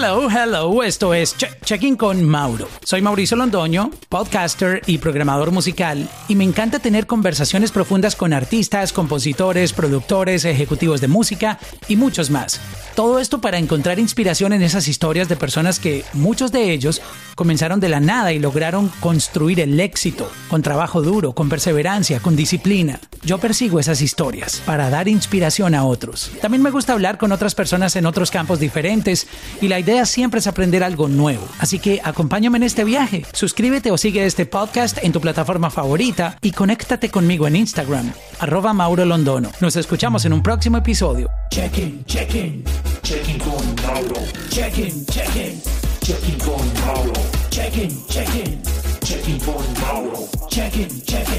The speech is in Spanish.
Hello, hello, esto es Checking con Mauro. Soy Mauricio Londoño, podcaster y programador musical, y me encanta tener conversaciones profundas con artistas, compositores, productores, ejecutivos de música y muchos más. Todo esto para encontrar inspiración en esas historias de personas que, muchos de ellos, comenzaron de la nada y lograron construir el éxito, con trabajo duro, con perseverancia, con disciplina. Yo persigo esas historias para dar inspiración a otros. También me gusta hablar con otras personas en otros campos diferentes y la idea siempre es aprender algo nuevo. Así que acompáñame en este viaje. Suscríbete o sigue este podcast en tu plataforma favorita y conéctate conmigo en Instagram, arroba Mauro Londono. Nos escuchamos en un próximo episodio. Check-in, check-in, check-in con Mauro. Check-in, check-in, check-in con Mauro. Check-in, check-in, check-in con Mauro. Check-in, check-in con Mauro.